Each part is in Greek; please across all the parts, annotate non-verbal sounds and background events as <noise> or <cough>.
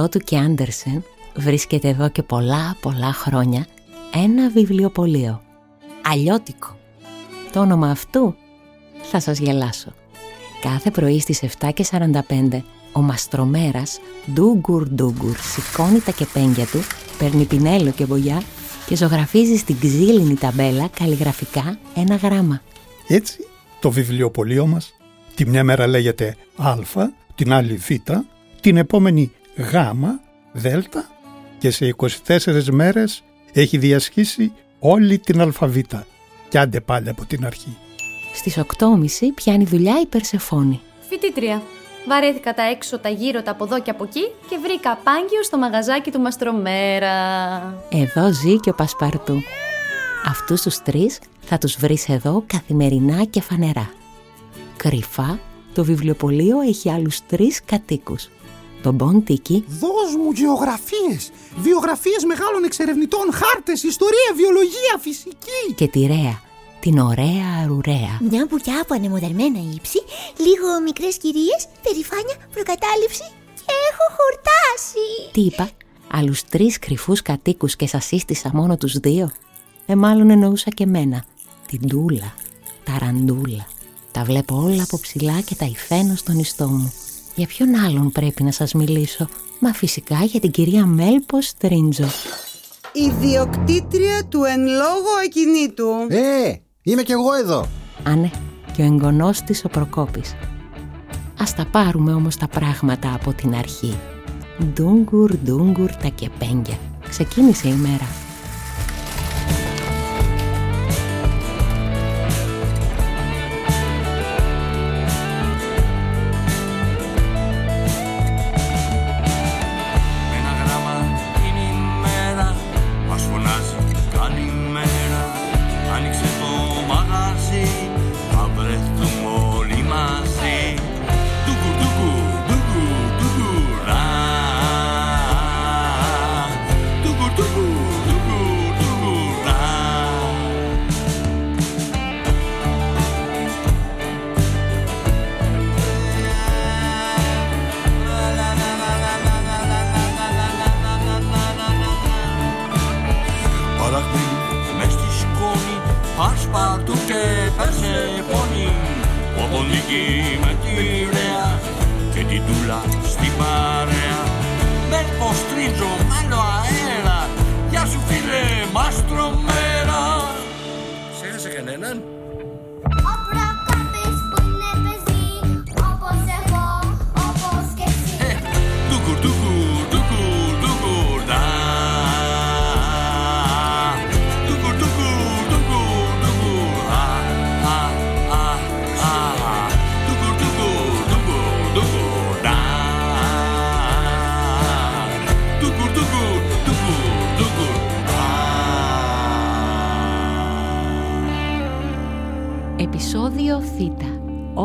Γωνία Ηροδότου και Άντερσεν βρίσκεται εδώ και πολλά πολλά χρόνια ένα βιβλιοπωλείο. Αλλιώτικο. Το όνομα αυτού θα σας γελάσω. Κάθε πρωί στις 7.45 ο μαστρομέρας ντούγκουρ ντούγκουρ σηκώνει τα κεπέγγια του, παίρνει πινέλο και βογιά και ζωγραφίζει στην ξύλινη ταμπέλα καλλιγραφικά ένα γράμμα. Έτσι το βιβλιοπωλείο μας τη μια μέρα λέγεται Α, την άλλη Β την επόμενη γάμα, δέλτα και σε 24 μέρες έχει διασχίσει όλη την αλφαβήτα και άντε πάλι από την αρχή. Στις 8.30 πιάνει δουλειά η Περσεφόνη. Φοιτήτρια. Βαρέθηκα τα έξω, τα γύρω, τα από εδώ και από εκεί και βρήκα πάγκιο στο μαγαζάκι του Μαστρομέρα. Εδώ ζει και ο Πασπαρτού. Αυτούς τους τρεις θα τους βρεις εδώ καθημερινά και φανερά. Κρυφά, το βιβλιοπωλείο έχει άλλους τρεις κατοίκους τον Μποντίκη. Δώσ' μου γεωγραφίες, βιογραφίες μεγάλων εξερευνητών, χάρτες, ιστορία, βιολογία, φυσική. Και τη Ρέα, την ωραία αρουραία. Μια μπουκιά από ανεμοδερμένα ύψη, λίγο μικρές κυρίες, περηφάνεια, προκατάληψη και έχω χορτάσει. Τι είπα, άλλους τρεις κρυφούς κατοίκους και σας σύστησα μόνο τους δύο; Ε, μάλλον εννοούσα και μένα. Την Τούλα, τα Ραντούλα. Τα βλέπω όλα από ψηλά και τα υφαίνω στον ιστό μου. Για ποιον άλλον πρέπει να σας μιλήσω; Μα φυσικά για την κυρία Μέλπο Στρίντζο Ιδιοκτήτρια του εν λόγω ακινήτου. Ε, είμαι κι εγώ εδώ. Α ναι, και ο εγγονός της ο Προκόπης. Ας τα πάρουμε όμως τα πράγματα από την αρχή. Ντούγκουρ, ντούγκουρ τα κεπέγγια. Ξεκίνησε η μέρα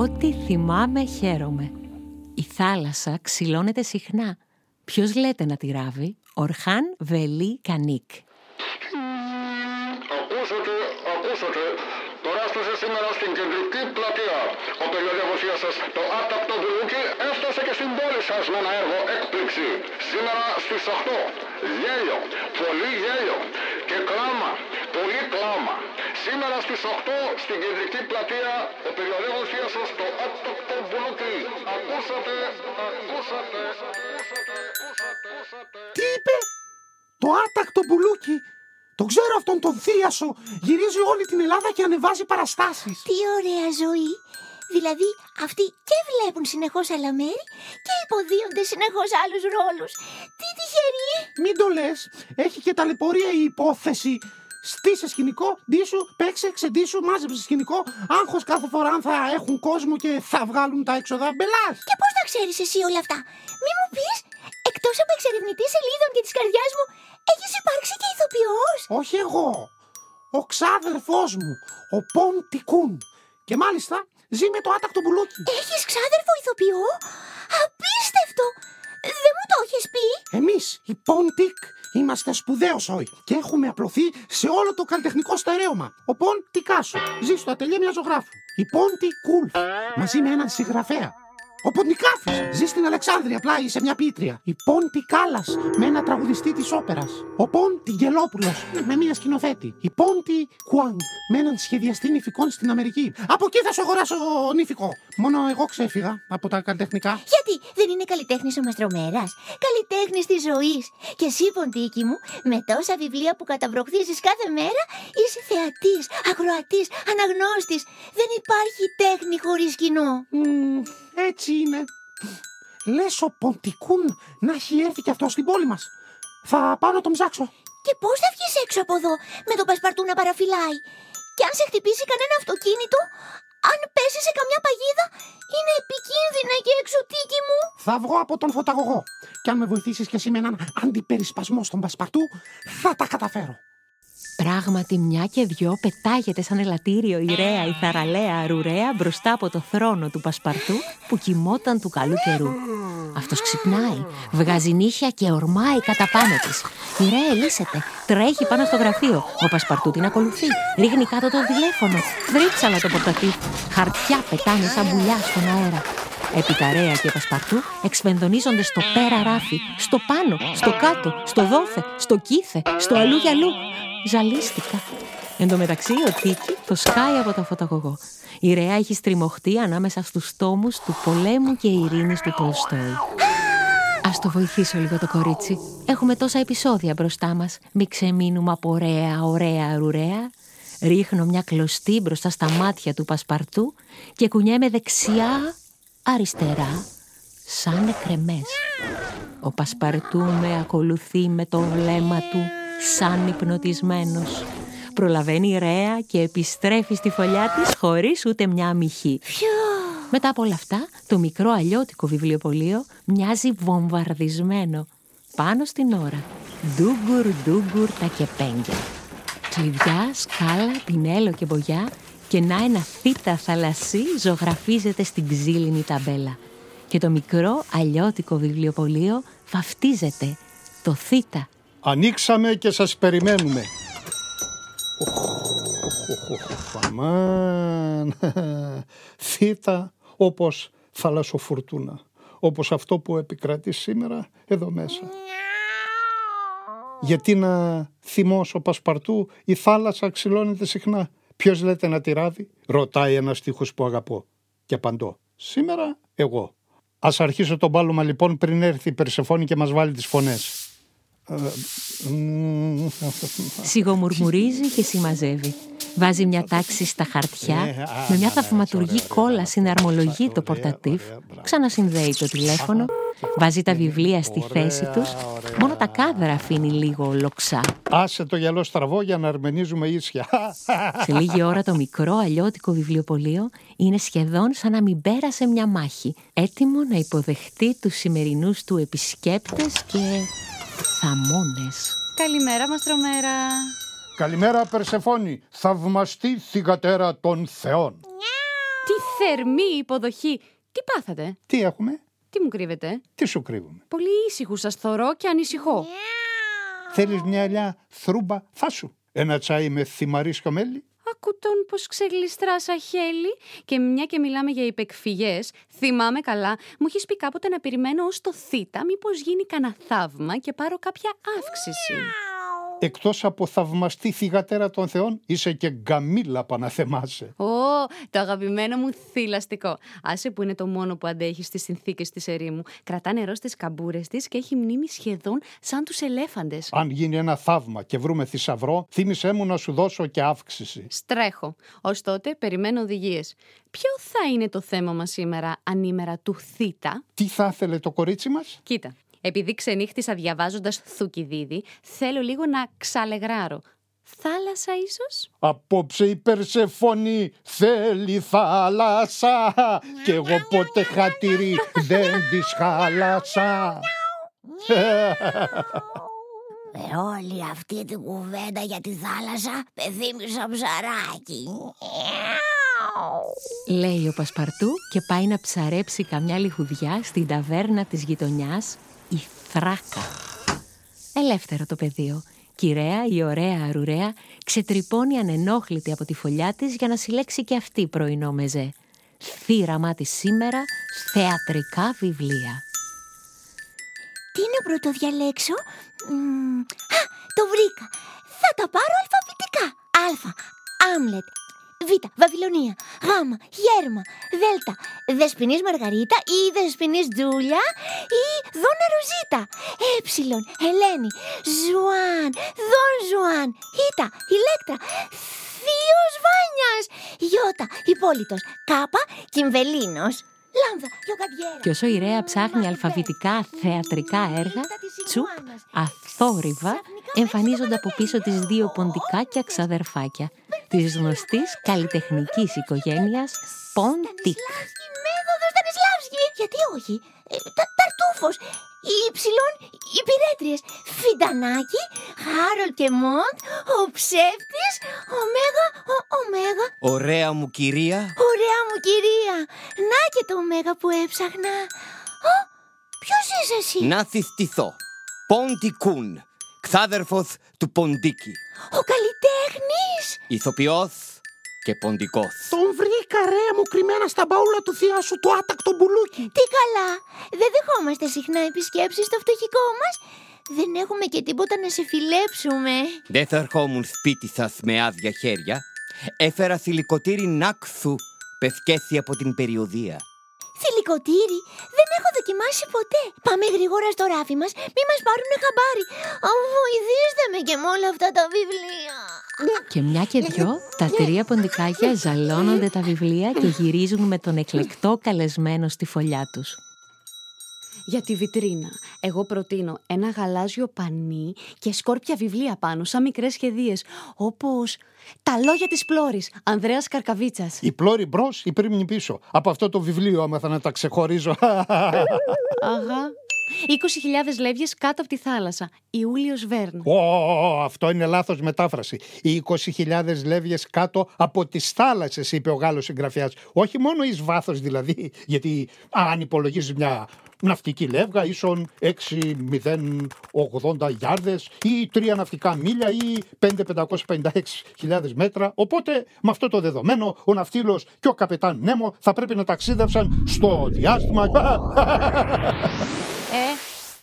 Ό,τι θυμάμαι χαίρομαι. Η θάλασσα ξυλώνεται συχνά. Ποιος λέτε να τη ράβει; Ορχάν Βελί Κανίκ. Ακούσατε, ακούσατε. Τώρα έφτασε σήμερα στην κεντρική πλατεία. Ο περιοδεύος σας, το άτακτο μπουλούκι, έφτασε και στην πόλη σας με ένα έργο έκπληξη. Σήμερα στις 8. Γέλιο, πολύ γέλιο και κλάμα, πολύ κλάμα. Σήμερα στις 8 στην κεντρική πλατεία ο περιοδεύος σας, το άτακτο μπουλούκι. Ακούσατε, ακούσατε, ακούσατε, ακούσατε. Τι είπε; Το άτακτο μπουλούκι. Το ξέρω αυτόν τον θίασο. Γυρίζει όλη την Ελλάδα και ανεβάζει παραστάσεις. Τι ωραία ζωή. Δηλαδή αυτοί και βλέπουν συνεχώς άλλα μέρη και υποδίονται συνεχώς άλλους ρόλους. Τι τυχεροί. Μην το λες. Έχει και ταλαιπωρία η υπόθεση. Στήσε σκηνικό, ντύσου, παίξε, ξεντήσου, μάζεψε σκηνικό. Άγχος κάθε φορά αν θα έχουν κόσμο και θα βγάλουν τα έξοδα μπελάς. Και πώς τα ξέρεις εσύ όλα αυτά; Μη μου πεις, Εκτός από εξερευνητή σελίδων και της καρδιάς μου, έχεις υπάρξει και ηθοποιός. Όχι εγώ. Ο ξάδερφός μου, ο Πόντι Κούν. Και μάλιστα ζει με το άτακτο μπουλούκι. Έχεις ξάδερφο ηθοποιό; Απίστευτο. Δεν μου το έχεις πει; Εμείς, οι Πόντικ, είμαστε σπουδαίο σόι και έχουμε απλωθεί σε όλο το καλλιτεχνικό στερέωμα. Ο Ποντικάσο ζει στο ατελιέ μιας ζωγράφου. Η Πόντι Κούλ μαζί με έναν συγγραφέα. Ο Ποντικάφης ζει στην Αλεξάνδρεια πλάι σε μια ποιήτρια. Η Πόντι Κάλλα με ένα τραγουδιστή της όπερας. Ο Πόντι Γελόπουλος με μια σκηνοθέτη. Η Πόντι Κουάνγκ με έναν σχεδιαστή νυφικών στην Αμερική. Από εκεί θα σου αγοράσω νηφικό. Μόνο εγώ ξέφυγα από τα καλλιτεχνικά. Γιατί δεν είναι καλλιτέχνης ο Μαστρομέρας; Καλλιτέχνης της ζωής. Και εσύ, ποντίκι μου, με τόσα βιβλία που καταβροχθίζεις κάθε μέρα, είσαι θεατής, ακροατής, αναγνώστης. Δεν υπάρχει τέχνη χωρίς κοινό. Μμμ, έτσι είναι. Λες ο Ποντικούν να έχει έρθει και αυτός στην πόλη μας. Θα πάω να τον ψάξω. Και πώς θα βγεις έξω από εδώ με τον πασπαρτού να παραφυλάει; Και αν σε χτυπήσει κανένα αυτοκίνητο, αν πέσει σε καμιά παγίδα, είναι επικίνδυνα εκεί έξω, τίκι μου. Θα βγω από τον φωταγωγό. Και αν με βοηθήσεις και εσύ με έναν αντιπερισπασμό στον πασπαρτού, θα τα καταφέρω. Πράγματι μια και δυο πετάγεται σαν ελαττήριο η ρέα, η θαραλέα αρουραία μπροστά από το θρόνο του Πασπαρτού που κοιμόταν του καλού καιρού. Αυτός ξυπνάει, βγάζει νύχια και ορμάει κατά πάνω της. Η ρέα ελίσσεται, τρέχει πάνω στο γραφείο. Ο Πασπαρτού την ακολουθεί, ρίχνει κάτω το τηλέφωνο, θρύψαλα το πορτατίφ. Χαρτιά πετάνε σαν πουλιά στον αέρα. Έπειτα Ρέα και Πασπαρτού εξφενδονίζονται στο πέρα ράφι, στο πάνω, στο κάτω, στο δόθε, στο κήθε, στο αλλού για αλλού. Ζαλίστηκα. Εν τω μεταξύ ο Τίκη το σκάει από το φωταγωγό. Η Ρέα έχει στριμωχτεί ανάμεσα στους τόμους του πολέμου και ειρήνης του Τολστόη. Ας το βοηθήσω λίγο το κορίτσι. Έχουμε τόσα επεισόδια μπροστά μας. Μη ξεμείνουμε από ωραία, ωραία, ρουρέα. Ρίχνω μια κλωστή μπροστά στα μάτια του Πασπαρτού και κουνιέμαι δεξιά, αριστερά, σαν εκρεμές. Ο Πασπαρτού με ακολουθεί με το βλέμμα του σαν υπνοτισμένος. Προλαβαίνει η Ρέα και επιστρέφει στη φωλιά της χωρίς ούτε μια αμυχή. Μετά από όλα αυτά, το μικρό αλλιώτικο βιβλιοπωλείο μοιάζει βομβαρδισμένο. Πάνω στην ώρα. Ντούγκουρ, ντούγκουρ τα κεπέγγια. Κλειδιά, σκάλα, πινέλο και μπογιά και να ένα θήτα θαλασσί ζωγραφίζεται στην ξύλινη ταμπέλα. Και το μικρό αλλιώτικο βιβλιοπωλείο βαφτίζεται. Το θήτα. Ανοίξαμε και σας περιμένουμε. Αμάν. <laughs> Θήτα όπως θαλασσοφουρτούνα. Όπως αυτό που επικρατεί σήμερα εδώ μέσα. Γιατί να θυμώσω πασπαρτού η θάλασσα ξυλώνεται συχνά. Ποιος λέτε να τη ράβει, ρωτάει ένας στίχος που αγαπώ. Και απαντώ, σήμερα εγώ. Ας αρχίσω το μπάλωμα λοιπόν πριν έρθει η Περσεφόνη και μας βάλει τις φωνές. Σιγομουρμουρίζει και συμμαζεύει. Βάζει μια τάξη στα χαρτιά, με μια θαυματουργή κόλλα συναρμολογεί το πορτατίφ, ξανασυνδέει το τηλέφωνο, βάζει τα βιβλία στη θέση τους, μόνο τα κάδρα αφήνει λίγο λοξά. Άσε το γυαλό στραβό για να αρμενίζουμε ίσια. Σε λίγη ώρα το μικρό αλλιώτικο βιβλιοπωλείο είναι σχεδόν σαν να μην πέρασε μια μάχη, έτοιμο να υποδεχτεί τους σημερινούς του επισκέπτες και θαμώνες. Καλημέρα, Μαστρομέρα. Καλημέρα Περσεφόνη, θαυμαστή θυγατέρα των θεών. Τι θερμή υποδοχή. Τι πάθατε, Τι έχουμε, τι μου κρύβετε; τι σου κρύβουμε; Πολύ ήσυχους σας θωρώ και ανησυχώ. Θέλεις μια ελιά θρούμπα; Φάσου. Ένα τσάι με θυμαρίσιο μέλι. Ακού τον πως ξεγλιστρά σαν χέλη και μια και μιλάμε για υπεκφυγές, θυμάμαι καλά, μου έχεις πει κάποτε να περιμένω ως το θήτα μήπως γίνει κανένα θαύμα και πάρω κάποια αύξηση. Εκτός από θαυμαστή θυγατέρα των θεών, είσαι και γκαμίλα παναθεμάσαι. Ω, το αγαπημένο μου θηλαστικό. Άσε που είναι το μόνο που αντέχει στις συνθήκες της ερήμου. Κρατά νερό στις καμπούρες της και έχει μνήμη σχεδόν σαν τους ελέφαντες. Αν γίνει ένα θαύμα και βρούμε θησαυρό, θύμισέ μου να σου δώσω και αύξηση. Στρέχω. Ως τότε περιμένω οδηγίες. Ποιο θα είναι το θέμα μας σήμερα, ανήμερα του θήτα; Τι θα ήθελε το κορίτσι μας; Κοίτα, επειδή ξενύχτησα διαβάζοντας Θουκυδίδη, θέλω λίγο να ξαλεγράρω. Θάλασσα ίσως; Απόψε η Περσεφόνη θέλει θάλασσα και εγώ ποτέ χατήρι δεν της χάλασα. Ε, όλη αυτή την κουβέντα για τη θάλασσα πεθύμισα ψαράκι. Λέει ο Πασπαρτού και πάει να ψαρέψει καμιά λιχουδιά στην ταβέρνα της γειτονιάς, η Θράκα. Ελεύθερο το πεδίο. Κυραία, η ωραία αρουραία, ξετρυπώνει ανενόχλητη από τη φωλιά της για να συλλέξει και αυτή πρωινό μεζέ. Θύραμά της σήμερα, θεατρικά βιβλία. Τι να πρωτοδιαλέξω; Μμμ, Α, το βρήκα. Θα τα πάρω αλφαβητικά. Α. Άμλετ. Β. Βαβυλωνία. Γ. Γέρμα. Δ. Δεσποινίς Μαργαρίτα ή Δεσποινίς Τζούλια ή Δόνα Ροζίτα. Ε. Ελένη. Ζουάν. Δον Ζουάν. Ήτα. Ηλέκτρα. Θείος Βάνιας. Ιώτα. Ιππόλυτος. Κάπα. Κυμβελίνος. Λάμδα. Λοκαντιέρα. Και όσο η Ρέα ψάχνει αλφαβητικά θεατρικά έργα, τσουπ, αθόρυβα, εμφανίζονται από πίσω της δύο ποντικάκια ξαδερφάκια της γνωστής καλλιτεχνικής οικογένειας Ποντικ. Σλάβσκι, μέθοδος Στανισλάβσκι. Γιατί όχι; Ε, τα, ταρτούφος. Η υψηλών υπηρέτριες. Φιντανάκι, Χάρολ και Μοντ, ο ψεύτης, ωμέγα, ο, ωμέγα. Ωραία μου κυρία. Ωραία μου κυρία. Να και το ωμέγα που έψαχνα. Ω, ποιος είσαι εσύ; Να θυστηθώ. Ποντικούν. Ξάδερφος του Ποντίκη. Ο καλλιτέχνης. Ηθοποιός και ποντικός. Τον βρήκα ρε μου κρυμμένα στα μπαούλα του θεία σου το άτακτο μπουλούκι. Τι καλά. Δεν δεχόμαστε συχνά επισκέψεις στο φτωχικό μας. Δεν έχουμε και τίποτα να σε φιλέψουμε. Δεν θα ερχόμουν σπίτι σας με άδεια χέρια. Έφερα θηλυκοτήρι νάξου πευκέθη από την περιοδία. Θηλυκοτήρι, δεν έχω δοκιμάσει ποτέ. Πάμε γρήγορα στο ράφι μας, μη μας πάρουνε χαμπάρι. Α, βοηθήστε με και με όλα αυτά τα βιβλία. Και μια και δυο, τα τρία ποντικάκια ζαλώνονται τα βιβλία και γυρίζουν με τον εκλεκτό καλεσμένο στη φωλιά τους. Για τη βιτρίνα, εγώ προτείνω ένα γαλάζιο πανί και σκόρπια βιβλία πάνω, σαν μικρές σχεδίες, όπως «Τα λόγια της πλώρης», Ανδρέας Καρκαβίτσας. Η πλώρη μπρος, η πρίμνη πίσω; Από αυτό το βιβλίο άμαθα να τα ξεχωρίζω. <laughs> Αχα. 20.000 λεύγες κάτω από τη θάλασσα, Ιούλιος Βέρν. Ω, αυτό είναι λάθος μετάφραση. Οι 20.000 λεύγες κάτω από τις θάλασσες, είπε ο Γάλλος συγγραφέας. Όχι μόνο εις βάθος δηλαδή, γιατί αν υπολογίζεις μια ναυτική λεύγα ίσον 6.080 γιάρδες ή τρία ναυτικά μίλια ή 5.556.000 μέτρα. Οπότε με αυτό το δεδομένο ο ναυτίλος και ο καπετάν Νέμο θα πρέπει να ταξίδευσαν στο διάστημα. Ε,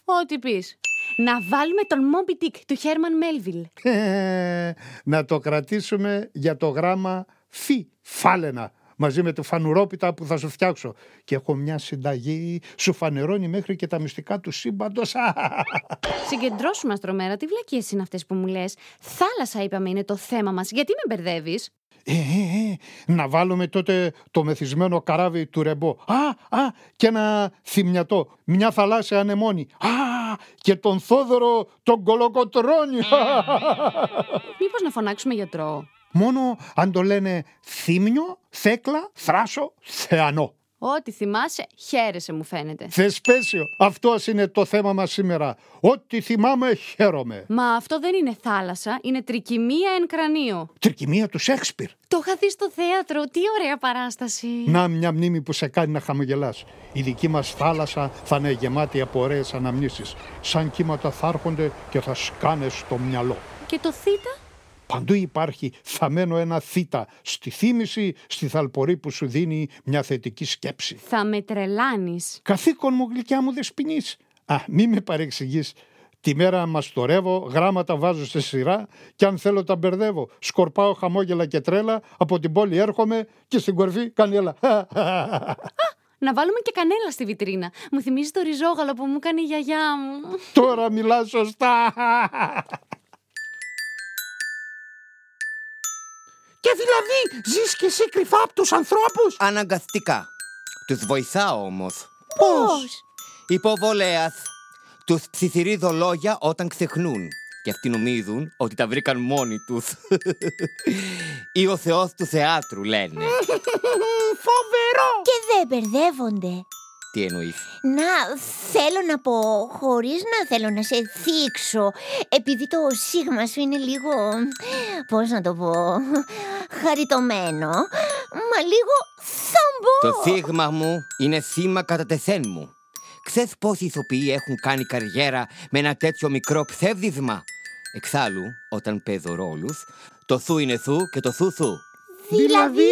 ό,τι πεις. Να βάλουμε τον Moby Dick του Χέρμαν Μέλβιλ. Ε, να το κρατήσουμε για το γράμμα φι, φάλαινα, μαζί με το φανουρόπιτα που θα σου φτιάξω. Και έχω μια συνταγή, σου φανερώνει μέχρι και τα μυστικά του σύμπαντος. <laughs> Συγκεντρώσουμε αστρομέρα, τι βλακίες είναι αυτές που μου λες; Θάλασσα είπαμε είναι το θέμα μας, γιατί με μπερδεύεις; Ε, ε, ε, να βάλουμε τότε το μεθυσμένο καράβι του ρεμπό. Α, α, και ένα θυμιατό, μια θαλάσσια ανεμόνη. Α, και τον Θόδωρο τον κολοκοτρώνη. Μήπως να φωνάξουμε γιατρό; Μόνο αν το λένε θύμιο, θέκλα, θράσο, θεανό. Ό,τι θυμάσαι, χαίρεσαι μου φαίνεται. Θεσπέσιο, αυτό είναι το θέμα μας σήμερα. Ό,τι θυμάμαι χαίρομαι. Μα αυτό δεν είναι θάλασσα, είναι τρικυμία εν κρανίο. Τρικυμία του Σέξπιρ. Το είχα δει στο θέατρο, τι ωραία παράσταση. Να μια μνήμη που σε κάνει να χαμογελάς. Η δική μας θάλασσα θα είναι γεμάτη από ωραίες αναμνήσεις. Σαν κύματα θα έρχονται και θα σκάνε στο μυαλό. Και το θήτα, Παντού υπάρχει θαμένο ένα θήτα στη θύμηση, στη θαλπορή που σου δίνει μια θετική σκέψη. θα με τρελάνεις. Καθήκον μου γλυκιά μου δεσποινής. Α, μη με παρεξηγείς. Τη μέρα μαστορεύω, γράμματα βάζω σε σειρά και αν θέλω τα μπερδεύω. Σκορπάω χαμόγελα και τρέλα, από την πόλη έρχομαι και στην κορφή κάνει έλα. <laughs> Να βάλουμε και κανέλα στη βιτρίνα. Μου θυμίζει το ριζόγαλο που μου έκανε η γιαγιά μου. Τώρα μιλάς σωστά. <laughs> δηλαδή ζεις και εσύ κρυφά από τους ανθρώπους; Αναγκαστικά. Τους βοηθάω όμως. Πώς; Υποβολέας. Τους ψιθυρίζω λόγια όταν ξεχνούν. Και αυτοί νομίζουν ότι τα βρήκαν μόνοι τους. <laughs> Ή ο θεός του θεάτρου λένε. <laughs> Φοβερό. Και δεν μπερδεύονται. Τι εννοείς; Να, θέλω να πω, χωρίς να θέλω να σε θίξω, επειδή το σίγμα σου είναι λίγο, πώς να το πω, χαριτωμένο, μα λίγο θαμπό. Το θύγμα μου είναι θύμα κατά τεθέν μου. Ξέρεις πόσοι ηθοποιοί έχουν κάνει καριέρα με ένα τέτοιο μικρό ψεύδισμα; Εξάλλου, όταν παίζω ρόλους, το θου είναι θου και το θου θου. Δηλαδή,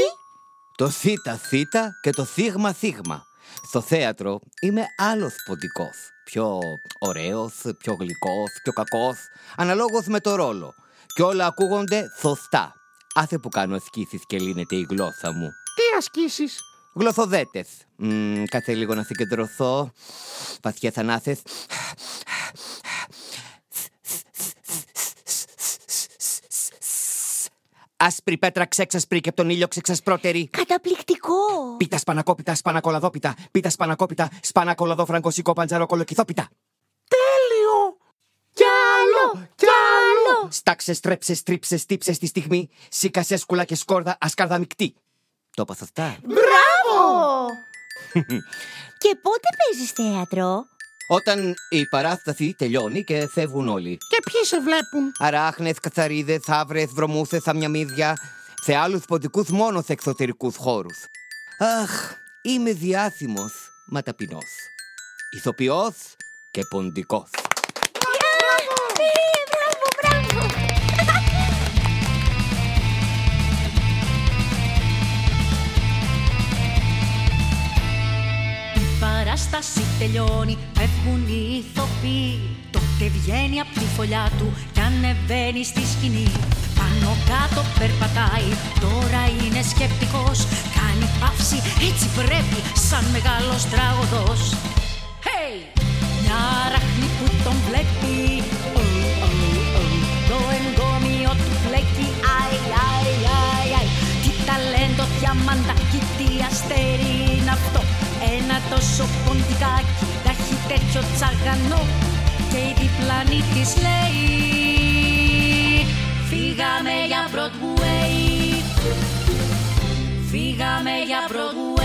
Το θήτα θήτα και το θύγμα θύγμα. Στο θέατρο είμαι άλλος ποντικός. Πιο ωραίος, πιο γλυκός, πιο κακός, αναλόγως με το ρόλο. Και όλα ακούγονται σωστά. Άθε που κάνω ασκήσεις και λύνεται η γλώσσα μου. Τι ασκήσεις; Γλωσσοδέτες. Μμ, κάτσε λίγο να συγκεντρωθώ. Βαθιές ανάσες. Άσπρη πέτρα ξέξασπρη και από τον ήλιο ξεξασπρότερη. καταπληκτικό. Πίτα σπανακόπιτα, σπανακολαδόπιτα. Πίτα σπανακόπιτα, σπανακολαδό φραγκοσικό παντζαρό κολοκυθόπιτα. Τέλειο. Κι άλλο. Κι άλλο. Στάξε, στρέψε, στρίψε, στύψε στη στιγμή. Σήκασε σκουλά και σκόρδα, ασκάρδα μεικτή. Το είπα σωστά. Μπράβο! Και πότε παίζεις θέατρο; Όταν η παράσταση τελειώνει και φεύγουν όλοι. Και ποιοι σε βλέπουν; Αράχνες, κατσαρίδες, άβρες, βρωμούσες, αμιαμίδια. Σε άλλους ποντικούς μόνο σε εξωτερικούς χώρους. Αχ, είμαι διάθυμος, μα ταπεινός. Ηθοποιός και ποντικός. Παράσταση τελειώνει, φεύγουν οι ηθοποιοί. Τότε βγαίνει από τη φωλιά του και ανεβαίνει στη σκηνή. Πάνω κάτω περπατάει, τώρα είναι σκεπτικός. Κάνει παύση, έτσι πρέπει, σαν μεγάλος τραγωδός. Hey! Μια ράχνη που τον βλέπει. Oh, oh, oh. Το εγκόμιο του φλέκει. Αι, αι, αι, αι. Τι ταλέντο διαμαντάκι, τι αστέρι είναι αυτό Ένα τόσο ποντικάκι, τα έχει τέτοιο τσαγανό Και η διπλανή της λέει Φύγαμε για Broadway Φύγαμε για Broadway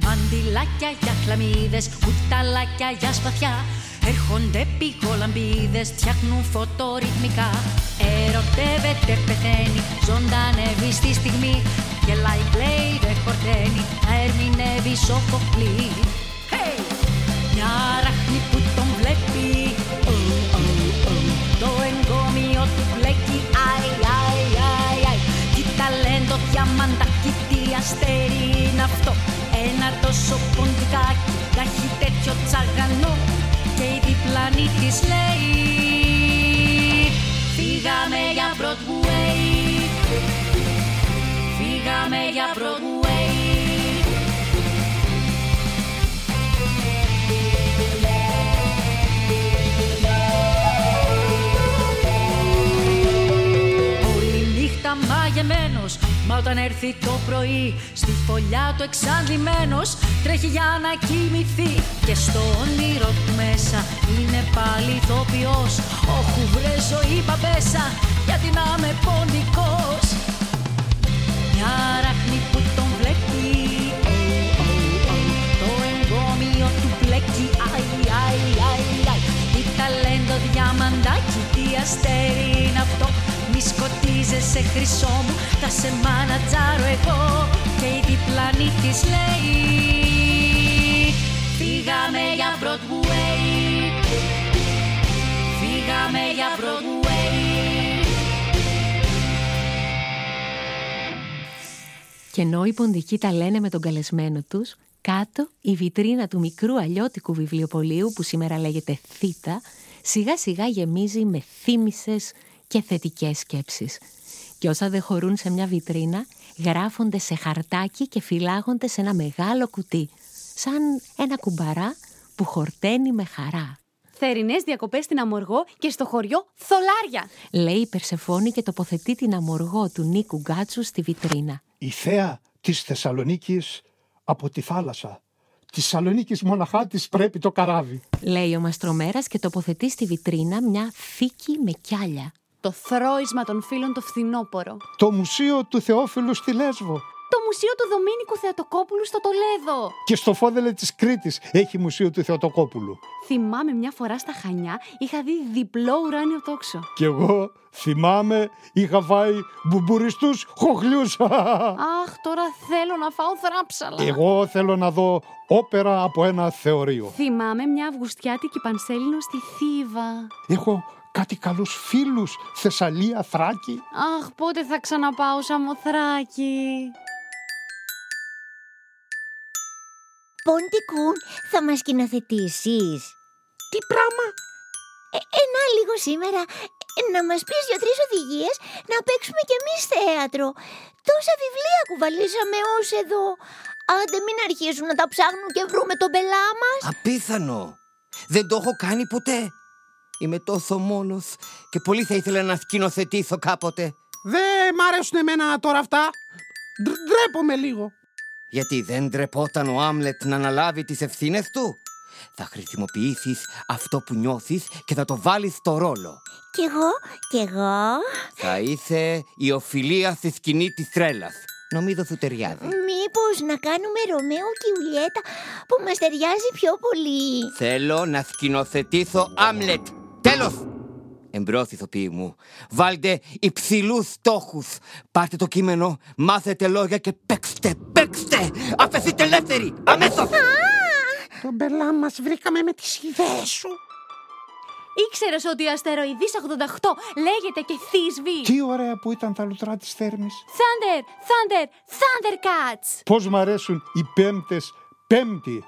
Μαντιλάκια για χλαμίδες, κουταλάκια για σπαθιά Έρχονται πηγολαμπίδες, φτιάχνουν φωτορυθμικά. Ερωτεύεται, πεθαίνει, ζωντανεύει στη στιγμή. Γελάει, κλαίει, δεν χορταίνει, να ερμηνεύει σοφοκλή Hey! Μια ράχνη που τον βλέπει. Oh, oh, oh. Το εγκόμιο του μπλέκει Αι, αι, αι, αι. Τι ταλέντο διαμαντάκι, τι αστέρι είναι αυτό. Ένα τόσο ποντικάκι, τα έχει τέτοιο τσαγανό Και η διπλανή της λέει. Φύγαμε για Broadway. Φύγαμε για Broadway. Όλη νύχτα μαγεμένος Μα όταν έρθει το πρωί Στη φωλιά του εξαντλημένος Τρέχει για να κοιμηθεί. Και στο όνειρο του μέσα Είναι πάλι ηθοποιός. Όχου βρε ζωή παπέσα Γιατί να είμαι ποντικός Μια ράχνη που τον βλέπει. Oh, oh, oh. Το εγκόμιο του μπλέκει. Αι, αι, αι, αι. Τι ταλέντο διαμαντάκι Τι αστέρι είναι αυτό. Μη σκοτίζεσαι χρυσό μου Θα σε μάνατζάρω εγώ. Και η διπλανή της λέει Φύγαμε για Broadway Φύγαμε για Broadway Και ενώ οι ποντικοί τα λένε με τον καλεσμένο τους, κάτω η βιτρίνα του μικρού αλλιώτικου βιβλιοπωλείου που σήμερα λέγεται Θήτα, σιγά σιγά γεμίζει με θύμησες και θετικές σκέψεις. Και όσα δεν χωρούν σε μια βιτρίνα, γράφονται σε χαρτάκι και φυλάγονται σε ένα μεγάλο κουτί, σαν ένα κουμπαρά που χορταίνει με χαρά. Θερινές διακοπές στην Αμοργό και στο χωριό Θολάρια. Λέει η Περσεφόνη και τοποθετεί την αμοργό του Νίκου Γκάτσου στη βιτρίνα. Η θέα της Θεσσαλονίκης από τη θάλασσα. Της Θεσσαλονίκης μοναχά της πρέπει το καράβι. Λέει ο Μαστρομέρας και τοποθετεί στη βιτρίνα μια θήκη με κιάλια. Το θρόισμα των φίλων το φθινόπορο. Το μουσείο του Θεόφιλου στη Λέσβο. Το μουσείο του Δομήνικου Θεατοκόπουλου στο Τολέδο. Και στο φόδελε της Κρήτης έχει μουσείο του Θεοτοκόπουλου. Θυμάμαι μια φορά στα Χανιά είχα δει διπλό ουράνιο τόξο. Κι εγώ θυμάμαι είχα φάει μπουμπουριστούς χοχλιούς. Αχ, τώρα θέλω να φάω θράψαλα. Εγώ θέλω να δω όπερα από ένα θεωρείο. Θυμάμαι μια Αυγουστιάτικη Πανσέλινο στη Θήβα. Έχω κάτι καλούς φίλους, Θεσσαλία, Θράκη. Αχ, πότε θα ξαναπάω Σαμοθράκη. Ποντικούν, θα μας σκηνοθετήσεις. Τι πράγμα. Ε, ε, να λίγο σήμερα ε, να μας πεις δύο-τρεις οδηγίες να παίξουμε κι εμείς θέατρο. Τόσα βιβλία κουβαλήσαμε ως εδώ. Άντε μην αρχίσουν να τα ψάχνουν και βρούμε τον πελά μας. Απίθανο. Δεν το έχω κάνει ποτέ. Είμαι τόσο μόνος και πολύ θα ήθελα να σκηνοθετήσω κάποτε. Δεν μ' αρέσουν εμένα τώρα αυτά. Ντρ- Ντρέπομαι λίγο. Γιατί δεν ντρεπόταν ο Άμλετ να αναλάβει τις ευθύνες του; Θα χρησιμοποιήσεις αυτό που νιώθεις και θα το βάλεις στο ρόλο. Κι εγώ, κι εγώ. Θα είσαι η οφιλία στη σκηνή της τρέλας. Νομίζω σου ταιριάζει. Μήπως να κάνουμε Ρωμαίο και Ιουλιέτα που μας ταιριάζει πιο πολύ; Θέλω να σκηνοθετήσω Άμλετ. Τέλος! Εμπρός ηθοποιοί μου. Βάλτε υψηλούς στόχους. Πάρτε το κείμενο, μάθετε λόγια και παίξτε, παίξτε! Αφαιθείτε ελεύθεροι, αμέσως! Τον μπελά μας βρήκαμε με τις ιδέες σου. Ήξερες ότι ο αστεροειδής 88 λέγεται και θύσβη. Τι ωραία που ήταν τα λουτρά της Θέρμης. Thunder, Thunder, Thundercats. Πώς μ' αρέσουν οι πέμπτες, πέμπτη,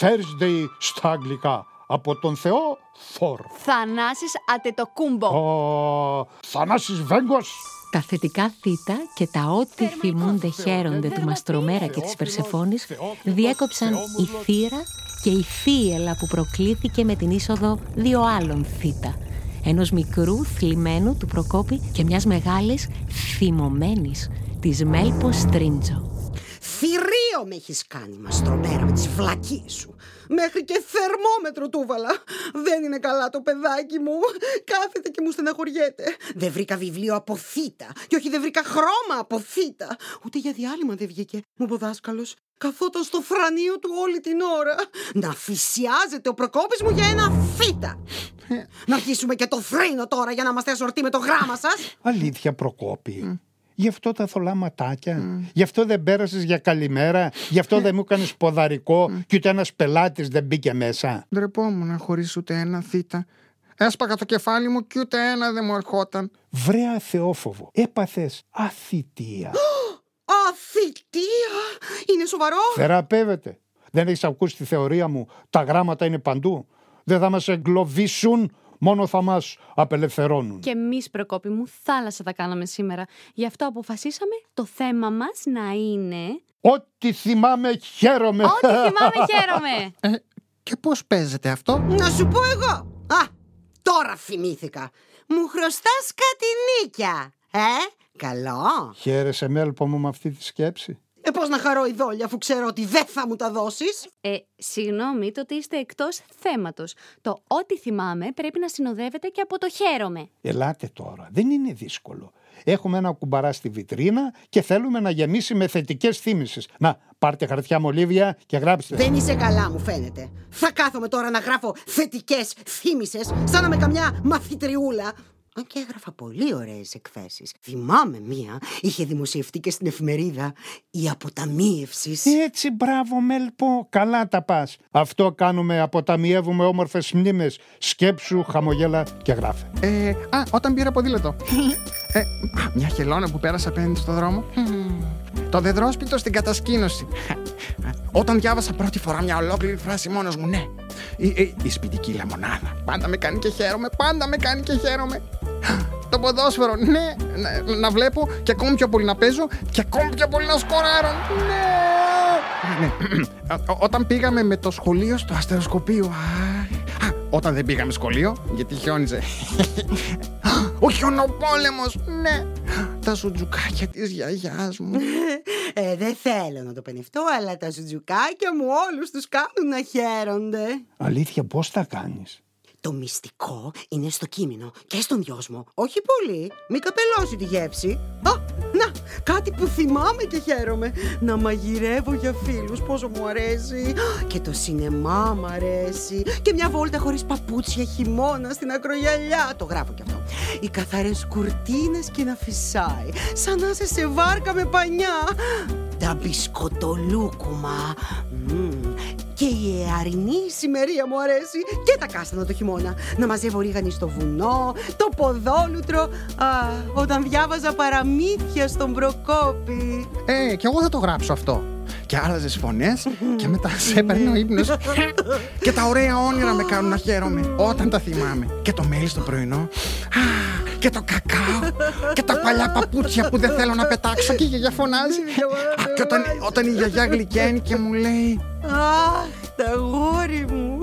Thursday στα αγγλικά. Από τον Θεό, Θόρ. Θανάσης Ατετοκούμπο. Ο Θανάσης Βέγκος. Τα θετικά θήτα και τα ό,τι θυμούνται χαίρονται του Μαστρομέρα και της Περσεφόνης διέκοψαν η θύρα και η θύελα που προκλήθηκε με την είσοδο δύο άλλων θήτα. Ενός μικρού θλιμμένου του Προκόπη και μιας μεγάλης θυμωμένης της Μέλπος Στρίντζο. Θηρίο με έχεις κάνει, μαστρομέρα, με τις βλακίες σου. Μέχρι και θερμόμετρο του βάλα. Δεν είναι καλά το παιδάκι μου. Κάθεται και μου στεναχωριέται. Δεν βρήκα βιβλίο από θήτα. Και όχι, δεν βρήκα χρώμα από θήτα. Ούτε για διάλειμμα δεν βγήκε. Μου είπε ο δάσκαλος. Καθόταν στο φρανίο του όλη την ώρα. Να θυσιάζεται ο Προκόπης μου για ένα θήτα. Να αρχίσουμε και το θρήνο τώρα για να είμαστε ασορτοί με το γράμμα σας. Αλήθεια Προκόπη. Γι' αυτό τα θολά ματάκια. Γι' αυτό δεν πέρασες για καλημέρα. Γι' αυτό δεν μου έκανες ποδαρικό και ούτε ένας πελάτης δεν μπήκε μέσα. Ντρεπόμουν χωρίς ούτε ένα θήτα. Έσπαγα το κεφάλι μου και ούτε ένα δεν μου ερχόταν. Βρε αθεόφοβο. Έπαθες αθητεία. <gasps> Αθητεία! Είναι σοβαρό! Θεραπεύεται. Δεν έχεις ακούσει τη θεωρία μου. Τα γράμματα είναι παντού. Δεν θα μας εγκλωβίσουν, μόνο θα μας απελευθερώνουν. Και εμείς, Προκόπη μου, θάλασσα τα κάναμε σήμερα. Γι' αυτό αποφασίσαμε το θέμα μας να είναι. Ό,τι θυμάμαι χαίρομαι. Ό,τι θυμάμαι, <laughs> χαίρομαι! Ε, και πώς παίζεται αυτό; Να σου πω εγώ! Α, τώρα θυμήθηκα. Μου χρωστάς κάτι νίκια. Ε, καλό. Χαίρεσαι Μέλπο μου με αυτή τη σκέψη. Ε, πώς να χαρώ η δόλια αφού ξέρω ότι δεν θα μου τα δώσεις; Ε, συγγνώμη, το ότι είστε εκτός θέματος. Το ό,τι θυμάμαι πρέπει να συνοδεύεται και από το χαίρομαι. Ελάτε τώρα, δεν είναι δύσκολο. Έχουμε ένα κουμπαρά στη βιτρίνα και θέλουμε να γεμίσει με θετικές θύμησες. Να, πάρτε χαρτιά μολύβια και γράψτε. Δεν είσαι καλά, μου φαίνεται. Θα κάθομαι τώρα να γράφω θετικές θύμησες, σαν να με καμιά μαθητριούλα. Αν και έγραφα πολύ ωραίες εκθέσεις. Θυμάμαι μία, είχε δημοσιευτεί και στην εφημερίδα «Η αποταμίευσης». Έτσι, μπράβο Μέλπο, καλά τα πας. Αυτό κάνουμε, αποταμιεύουμε όμορφες μνήμες. Σκέψου, χαμογέλα και γράφε. Ε, α, όταν πήρα ποδήλατο. <laughs> ε, α, μια χελώνα που πέρασα απέναντι στο δρόμο. Το δεδρόσπιτο στην κατασκήνωση. Όταν διάβασα πρώτη φορά μια ολόκληρη φράση μόνος μου, ναι. Η, η, η σπιτική λεμονάδα. Πάντα με κάνει και χαίρομαι, πάντα με κάνει και χαίρομαι. Το ποδόσφαιρο, ναι. Να, να βλέπω και ακόμη πιο πολύ να παίζω και ακόμη πιο πολύ να σκοράρω. Ναι. ναι. <clears throat> Ό- Όταν πήγαμε με το σχολείο στο αστεροσκοπείο. Α, α, όταν δεν πήγαμε σχολείο, γιατί χιόνιζε. <laughs> Ο χιονοπόλεμος, ναι. Τα σουτζουκάκια της γιαγιάς μου. <laughs> Ε, δεν θέλω να το πενευτώ, αλλά τα σουτζουκάκια μου όλους τους κάνουν να χαίρονται. Αλήθεια, πώς τα κάνεις; Το μυστικό είναι στο κείμενο και στον δυόσμο. Όχι πολύ. Μην καπελώσει τη γεύση. Α, να, κάτι που θυμάμαι και χαίρομαι. Να μαγειρεύω για φίλους, πόσο μου αρέσει. Και το σινεμά μου αρέσει. Και μια βόλτα χωρίς παπούτσια χειμώνα στην ακρογιαλιά. Το γράφω κι αυτό. Οι καθαρές κουρτίνες και να φυσάει. Σαν να είσαι σε βάρκα με πανιά. Τα μπισκοτολούκουμα. Μμμ. Και η εαρινή σημερία μου αρέσει και τα κάστανα το χειμώνα. Να μαζεύω ρίγανη στο βουνό, το ποδόλουτρο. Α, όταν διάβαζα παραμύθια στον Προκόπη. Ε, κι εγώ θα το γράψω αυτό. Και άλλαζες φωνές και μετά <laughs> σε έπαιρνε ο ύπνος. και τα ωραία όνειρα με κάνουν να χαίρομαι όταν τα θυμάμαι. Και το μέλι στο πρωινό. Α, και το κακάο. και τα παλιά παπούτσια που δεν θέλω να πετάξω. Και η γιαγιά φωνάζει. Α, και όταν, όταν η γιαγιά γλυκαίνει και μου λέει. Αχ, τα γόρι μου.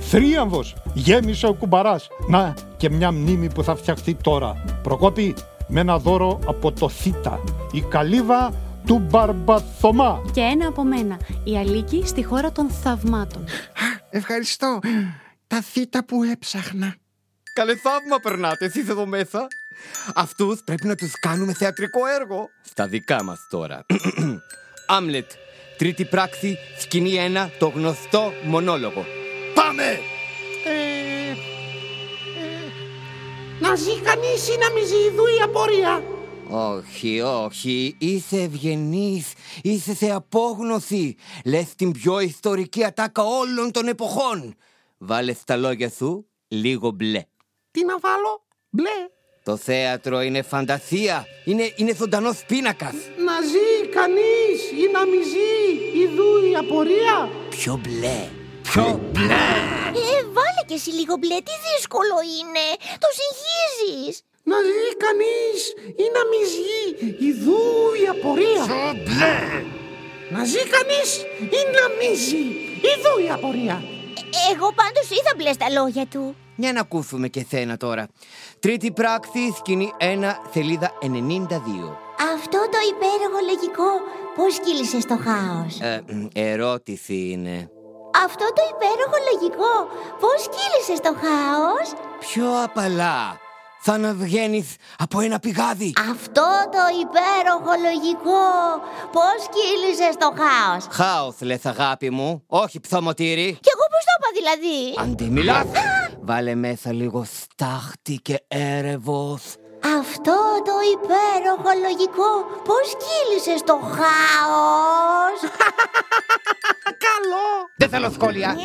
Θρίαμβος, γέμισε ο κουμπαράς. Να και μια μνήμη που θα φτιαχτεί τώρα. Προκόπη με ένα δώρο από το Θήτα. Η καλύβα του Μπαρμπαθωμά. Και ένα από μένα. Η Αλίκη στη χώρα των θαυμάτων. Ευχαριστώ. Τα θήτα που έψαχνα. Καλέ θαύμα περνάτε εσείς εδώ μέσα. Αυτούς πρέπει να τους κάνουμε θεατρικό έργο. Στα δικά μας τώρα. <clears throat> Άμλετ, τρίτη πράξη, σκηνή 1, το γνωστό μονόλογο. Πάμε! Ε, Να ζει κανείς ή να μη ζει ειδού η απορία. Όχι, όχι, είσαι ευγενής, είσαι σε απόγνωση. Λες την πιο ιστορική ατάκα όλων των εποχών. Βάλε στα λόγια σου λίγο μπλε. Τι να βάλω, μπλε. Το θέατρο είναι φαντασία, είναι, είναι ζωντανός πίνακας. Να ζει κανείς ή να μη ζει ειδού η απορία; Πιο μπλε, πιο μπλε. Ε, βάλε και εσύ λίγο μπλε, τι δύσκολο είναι. Το συγχύζεις. Να ζει κανείς ή να μη ζει ειδού η απορία. μπλε. Να ζει κανείς ή να μη ζει ειδού η απορία. Ε, Εγώ πάντως είδα μπλε στα λόγια του. Για να ακούσουμε και θένα τώρα. Τρίτη πράξη, σκηνή 1, σελίδα 92. Αυτό το υπέροχο λογικό πώς κύλησε στο χάος; Ε, μ, ερώτηση είναι. Αυτό το υπέροχο λογικό πώς κύλησε στο χάος; Πιο απαλά. Σαν να βγαίνεις από ένα πηγάδι. Αυτό το υπέροχο λογικό πώς κύλησε στο χάος; Χάος λες αγάπη μου, όχι ψωμοτήρι. Κι εγώ πώς το είπα δηλαδή; Αντί μιλάς, βάλε μέσα λίγο στάχτη και έρευος. Αυτό το υπέροχο λογικό πώς κύλησε στο χάος; <laughs> Καλό. Δεν θέλω σχόλια.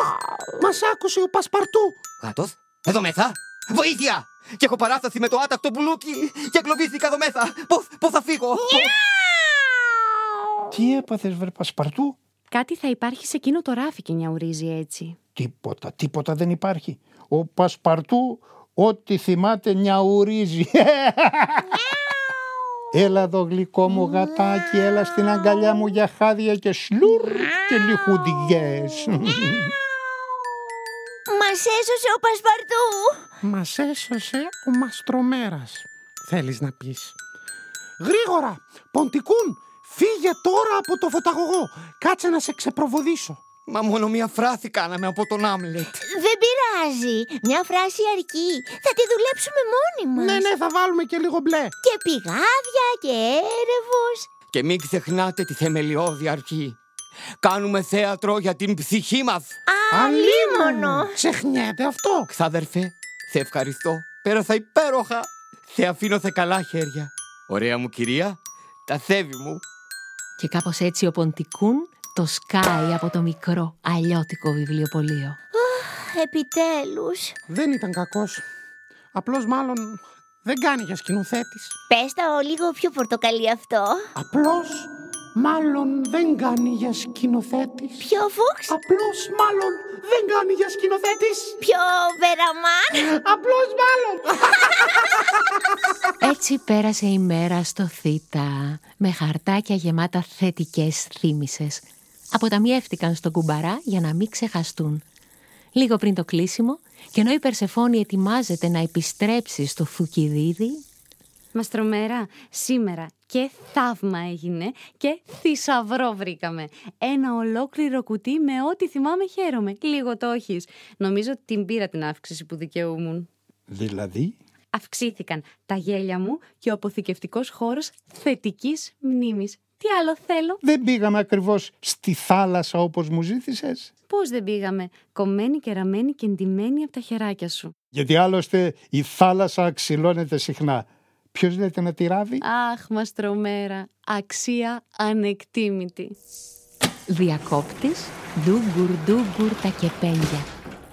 Ωχ, μας άκουσε ο Πασπαρτού. Γάτος, εδώ μέσα. Βοήθεια! Και έχω παράσταση με το άτακτο μπουλούκι και εγκλωβίστηκα εδώ μέσα. Πώς, πώς θα φύγω; Τι έπαθες βρε Πασπαρτού; Κάτι θα υπάρχει σε εκείνο το ράφι και νιαουρίζει έτσι. Τίποτα, τίποτα δεν υπάρχει. Ο Πασπαρτού ό,τι θυμάται νιαουρίζει. Έλα εδώ γλυκό μου γατάκι, έλα στην αγκαλιά μου για χάδια και σλουρ και λιχουδιές. Μας έσωσε ο Πασπαρτού. Μας έσωσε ο Μαστρομέρας. Θέλεις να πεις. Γρήγορα, Ποντικούν, φύγε τώρα από το φωταγωγό. Κάτσε να σε ξεπροβοδήσω. Μα μόνο μία φράση κάναμε από τον Άμλετ. Δεν πειράζει. Μια φράση αρκεί. Θα τη δουλέψουμε μόνοι μας. Ναι, ναι, θα βάλουμε και λίγο μπλε. Και πηγάδια και έρευος. Και μην ξεχνάτε τη θεμελιώδη αρχή. Κάνουμε θέατρο για την ψυχή μας. Αλίμονο. Ξεχνιέται αυτό. Ξάδερφε, σε ευχαριστώ. Πέρασα υπέροχα. Σε αφήνω σε καλά χέρια. Ωραία μου κυρία, τα σέβη μου. Και κάπως έτσι ο Ποντικούν το σκάει από το μικρό αλλιώτικο βιβλιοπωλείο. Επιτέλους. Δεν ήταν κακός. Απλώς μάλλον δεν κάνει για σκηνοθέτης. Πες τα ο λίγο πιο πορτοκαλί αυτό. Απλώς μάλλον δεν κάνει για σκηνοθέτης. Πιο φούξ; Απλώς μάλλον δεν κάνει για σκηνοθέτης. Πιο βεραμάν; Απλώς μάλλον. <laughs> Έτσι πέρασε η μέρα στο Θήτα με χαρτάκια γεμάτα θετικές θύμησες. Αποταμιεύτηκαν στον κουμπαρά για να μην ξεχαστούν. Λίγο πριν το κλείσιμο και ενώ η Περσεφόνη ετοιμάζεται να επιστρέψει στο Θουκυδίδι, Μαστρομέρα, σήμερα Και θαύμα έγινε και θησαυρό βρήκαμε. Ένα ολόκληρο κουτί με ό,τι θυμάμαι χαίρομαι. Λίγο το έχεις. Νομίζω την πήρα την αύξηση που δικαιούμουν. Δηλαδή, Αυξήθηκαν τα γέλια μου και ο αποθηκευτικός χώρος θετικής μνήμης. Τι άλλο θέλω; δεν πήγαμε ακριβώς στη θάλασσα όπως μου ζήτησες. Πώς δεν πήγαμε; Κομμένη και ραμμένη και εντυμένη από τα χεράκια σου. Γιατί άλλωστε η θάλασσα ξυλώνεται συχνά. Ποιος λέτε να τη ράβει; Αχ, μαστρομέρα. Αξία ανεκτήμητη. Διακόπτης, ντούγκουρ ντούγκουρ τα κεπένια.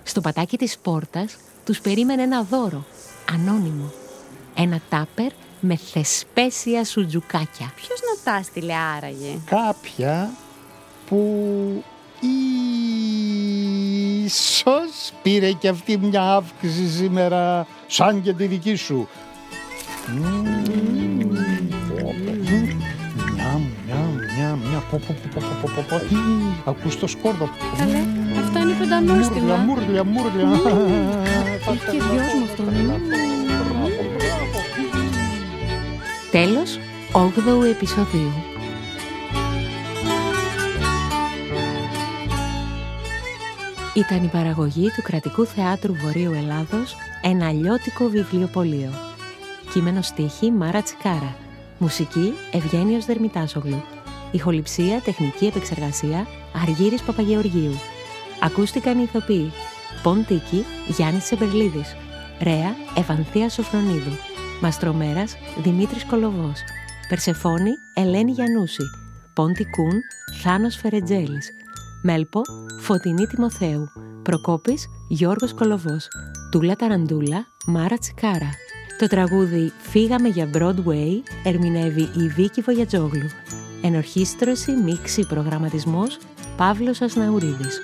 Στο πατάκι της πόρτας τους περίμενε ένα δώρο, ανώνυμο. Ένα τάπερ με θεσπέσια σουτζουκάκια. Ποιος να τα στείλε άραγε; Κάποια που ίσως πήρε και αυτή μια αύξηση σήμερα σαν και τη δική σου. Ακούς το σκόρδο. Καλέ, αυτό είναι πεντανόστιμα. Μούρλια, μούρλια, μούρλια. Έχει και δυος μου αυτό. Τέλος, 8ου επεισοδίου. Ήταν η παραγωγή του Κρατικού Θεάτρου Βορείου Ελλάδος ένα αλλιώτικο βιβλιοπωλείο. Κείμενο στίχη Μάρα Τσικάρα. Μουσική Ευγένιος Δερμητάσογλου. Ηχοληψία, τεχνική επεξεργασία Αργύρης Παπαγεωργίου. Ακούστηκαν οι ηθοποιοί Ποντίκη Γιάννης Σεμπερλίδης. Ρέα Ευανθία Σοφρονίδου. Μαστρομέρας Δημήτρης Κολοβός. Περσεφόνη Ελένη Γιαννούση. Πόντι Κούν Θάνος Φερετζέλης. Μέλπο Φωτεινή Τιμοθέου. Προκόπης Γιώργος Κολοβός. Τούλα Ταραντούλα Μάρα Τσικάρα. Το τραγούδι «Φύγαμε για Broadway» ερμηνεύει η Βίκη Βογιατζόγλου. Ενορχίστρωση, μίξη, προγραμματισμός Παύλος Ασναουρίδης.